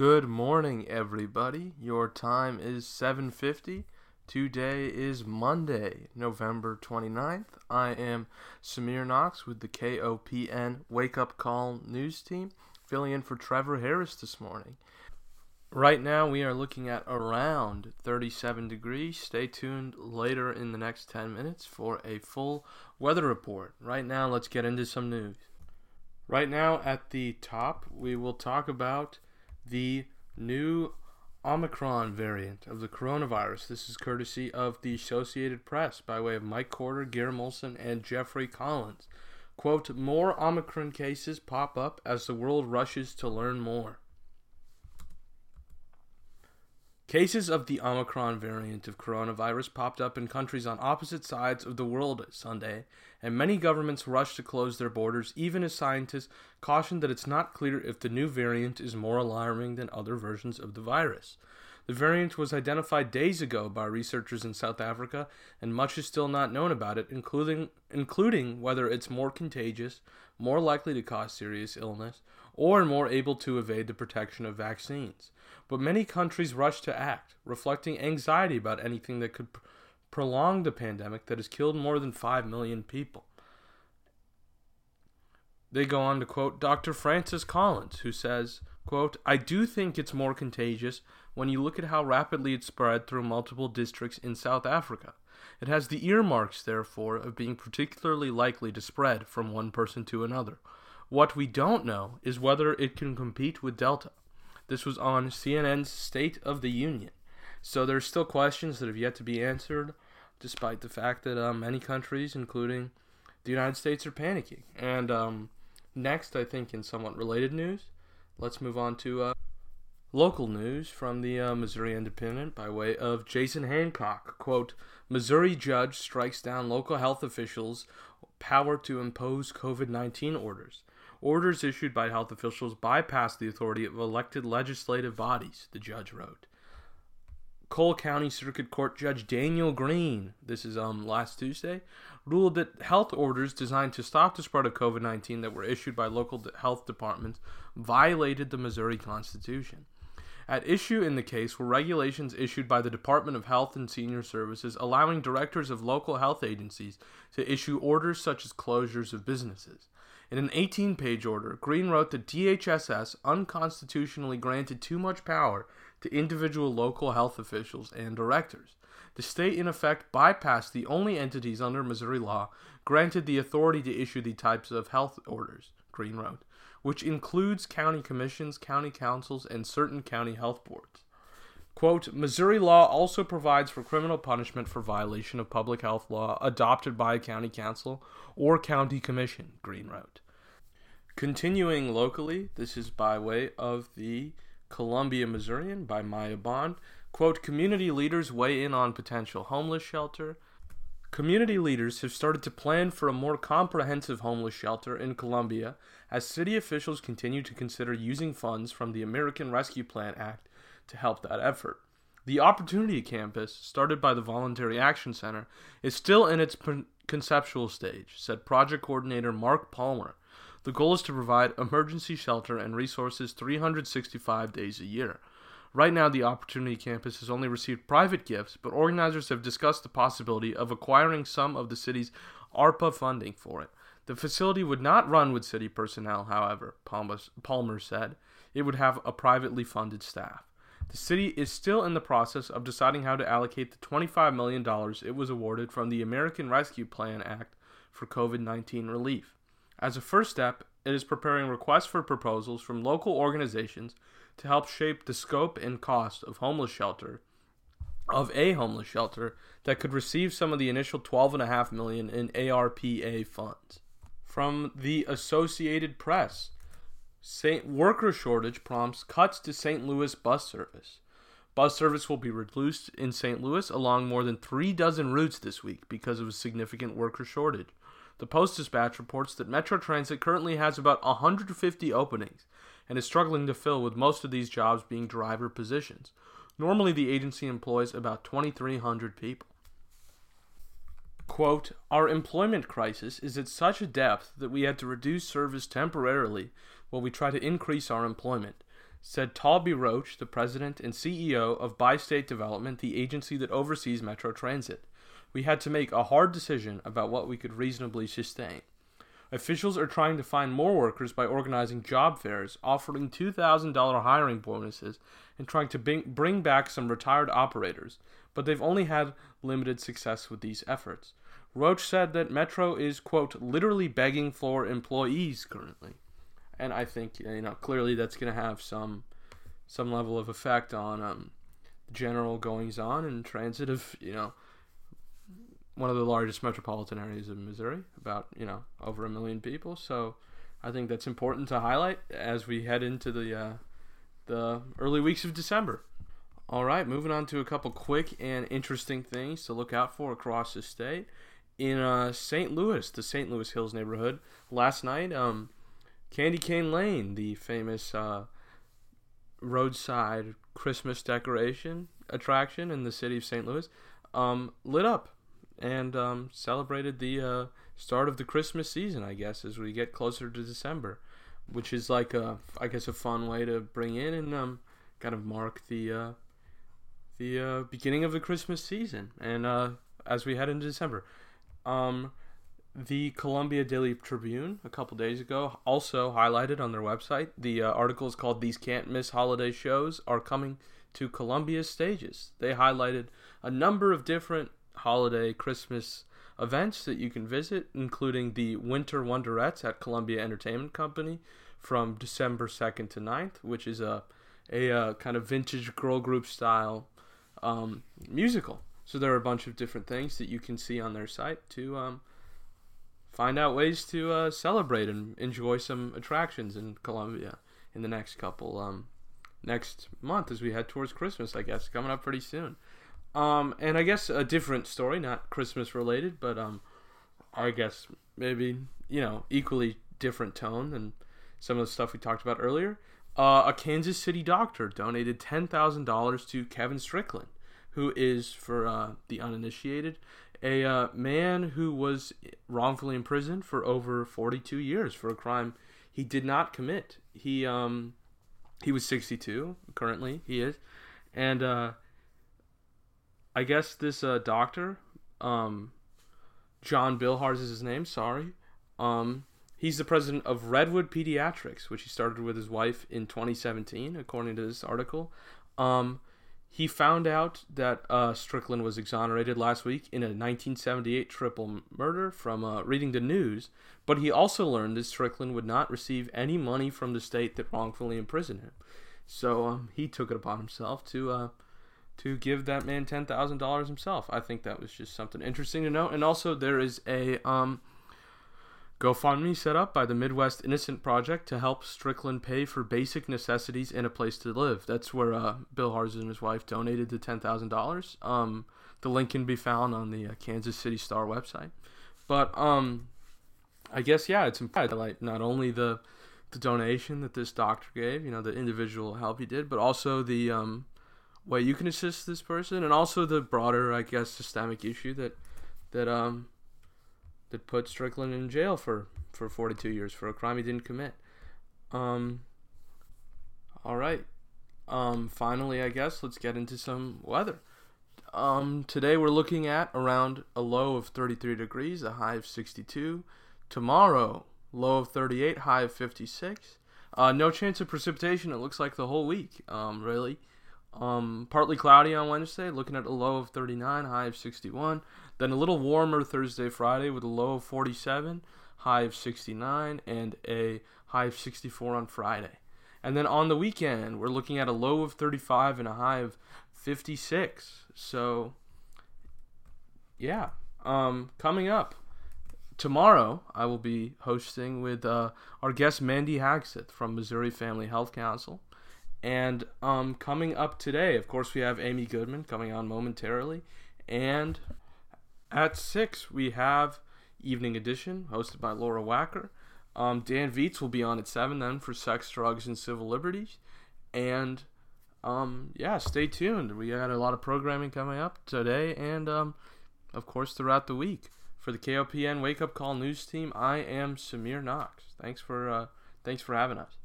Good morning, everybody. Your time is 7:50. Today is Monday, November 29th. I am Samir Knox with the KOPN Wake Up Call news team, filling in for Trevor Harris this morning. Right now, we are looking at around 37 degrees. Stay tuned later in the next 10 minutes for a full weather report. Right now, let's get into some news. Right now, at the top, we will talk about the new Omicron variant of the coronavirus. This is courtesy of the Associated Press by way of Mike Corder, Gary Moulson, and Jeffrey Collins. Quote, more Omicron cases pop up as the world rushes to learn more. Cases of the Omicron variant of coronavirus popped up in countries on opposite sides of the world Sunday, and many governments rushed to close their borders, even as scientists cautioned that it's not clear if the new variant is more alarming than other versions of the virus. The variant was identified days ago by researchers in South Africa, and much is still not known about it, including, including whether it's more contagious, more likely to cause serious illness, or more able to evade the protection of vaccines. But many countries rushed to act, reflecting anxiety about anything that could pr- prolong the pandemic that has killed more than 5 million people. They go on to quote Dr. Francis Collins, who says, quote, I do think it's more contagious when you look at how rapidly it spread through multiple districts in South Africa. It has the earmarks, therefore, of being particularly likely to spread from one person to another. What we don't know is whether it can compete with Delta. This was on CNN's State of the Union. So there's still questions that have yet to be answered, despite the fact that uh, many countries, including the United States, are panicking. And um, next, I think, in somewhat related news, let's move on to uh, local news from the uh, Missouri Independent by way of Jason Hancock. Quote Missouri judge strikes down local health officials' power to impose COVID 19 orders. Orders issued by health officials bypass the authority of elected legislative bodies, the judge wrote. Cole County Circuit Court Judge Daniel Green, this is um last Tuesday, ruled that health orders designed to stop the spread of COVID 19 that were issued by local health departments violated the Missouri Constitution. At issue in the case were regulations issued by the Department of Health and Senior Services allowing directors of local health agencies to issue orders such as closures of businesses. In an 18 page order, Green wrote that DHSS unconstitutionally granted too much power to individual local health officials and directors. The state, in effect, bypassed the only entities under Missouri law granted the authority to issue the types of health orders, Green wrote, which includes county commissions, county councils, and certain county health boards. Quote, Missouri law also provides for criminal punishment for violation of public health law adopted by a county council or county commission, Green wrote. Continuing locally, this is by way of the Columbia Missourian by Maya Bond. Quote, community leaders weigh in on potential homeless shelter. Community leaders have started to plan for a more comprehensive homeless shelter in Columbia as city officials continue to consider using funds from the American Rescue Plan Act to help that effort. The Opportunity Campus, started by the Voluntary Action Center, is still in its conceptual stage, said project coordinator Mark Palmer. The goal is to provide emergency shelter and resources 365 days a year. Right now, the Opportunity Campus has only received private gifts, but organizers have discussed the possibility of acquiring some of the city's ARPA funding for it. The facility would not run with city personnel, however, Palmer said. It would have a privately funded staff. The city is still in the process of deciding how to allocate the $25 million it was awarded from the American Rescue Plan Act for COVID 19 relief. As a first step, it is preparing requests for proposals from local organizations to help shape the scope and cost of homeless shelter of a homeless shelter that could receive some of the initial 12.5 million in ARPA funds. From the Associated Press, Saint worker shortage prompts cuts to St. Louis bus service. Bus service will be reduced in St. Louis along more than three dozen routes this week because of a significant worker shortage. The Post Dispatch reports that Metro Transit currently has about 150 openings and is struggling to fill, with most of these jobs being driver positions. Normally, the agency employs about 2,300 people. Quote, Our employment crisis is at such a depth that we had to reduce service temporarily while we try to increase our employment, said Taulby Roach, the president and CEO of Bi State Development, the agency that oversees Metro Transit. We had to make a hard decision about what we could reasonably sustain. Officials are trying to find more workers by organizing job fairs, offering $2,000 hiring bonuses, and trying to bring back some retired operators, but they've only had limited success with these efforts. Roach said that Metro is, quote, literally begging for employees currently. And I think, you know, clearly that's going to have some some level of effect on um, general goings on in transit of, you know, one of the largest metropolitan areas of Missouri, about you know over a million people. So I think that's important to highlight as we head into the uh, the early weeks of December. All right, moving on to a couple quick and interesting things to look out for across the state. In uh, St. Louis, the St. Louis Hills neighborhood, last night, um, Candy Cane Lane, the famous uh, roadside Christmas decoration attraction in the city of St. Louis, um, lit up and um, celebrated the uh, start of the Christmas season, I guess, as we get closer to December, which is like a, I guess, a fun way to bring in and um, kind of mark the uh, the uh, beginning of the Christmas season, and uh, as we head into December. Um, the Columbia Daily Tribune a couple days ago also highlighted on their website the uh, article is called "These Can't Miss Holiday Shows Are Coming to Columbia Stages." They highlighted a number of different holiday Christmas events that you can visit, including the Winter Wonderettes at Columbia Entertainment Company from December 2nd to 9th, which is a, a, uh, kind of vintage girl group style um, musical. So there are a bunch of different things that you can see on their site to um, find out ways to uh, celebrate and enjoy some attractions in Columbia in the next couple um, next month as we head towards Christmas. I guess coming up pretty soon. Um, and I guess a different story, not Christmas related, but um, I guess maybe you know equally different tone than some of the stuff we talked about earlier. Uh, a Kansas City doctor donated ten thousand dollars to Kevin Strickland, who is, for uh, the uninitiated, a uh, man who was wrongfully imprisoned for over forty-two years for a crime he did not commit. He um, he was sixty-two currently. He is, and uh, I guess this uh, doctor, um, John Billhars is his name. Sorry. Um, he's the president of Redwood Pediatrics, which he started with his wife in 2017, according to this article. Um, he found out that uh, Strickland was exonerated last week in a 1978 triple murder from uh, reading the news, but he also learned that Strickland would not receive any money from the state that wrongfully imprisoned him. So um, he took it upon himself to uh, to give that man ten thousand dollars himself. I think that was just something interesting to note. And also, there is a um, GoFundMe set up by the Midwest Innocent Project to help Strickland pay for basic necessities and a place to live. That's where uh, Billhars and his wife donated the ten thousand dollars. Um, the link can be found on the uh, Kansas City Star website. But um, I guess yeah, it's important like not only the the donation that this doctor gave, you know, the individual help he did, but also the um, way you can assist this person, and also the broader, I guess, systemic issue that that um that put Strickland in jail for for 42 years for a crime he didn't commit. Um. All right. Um. Finally, I guess let's get into some weather. Um. Today we're looking at around a low of 33 degrees, a high of 62. Tomorrow, low of 38, high of 56. Uh, no chance of precipitation. It looks like the whole week. Um. Really. Um, partly cloudy on Wednesday, looking at a low of 39, high of 61. Then a little warmer Thursday, Friday with a low of 47, high of 69, and a high of 64 on Friday. And then on the weekend, we're looking at a low of 35 and a high of 56. So, yeah. Um, coming up tomorrow, I will be hosting with uh, our guest Mandy Hagseth from Missouri Family Health Council. And um, coming up today, of course, we have Amy Goodman coming on momentarily. And at 6, we have Evening Edition, hosted by Laura Wacker. Um, Dan Viets will be on at 7 then for Sex, Drugs, and Civil Liberties. And um, yeah, stay tuned. We got a lot of programming coming up today and, um, of course, throughout the week. For the KOPN Wake Up Call News Team, I am Samir Knox. Thanks for uh, thanks for having us.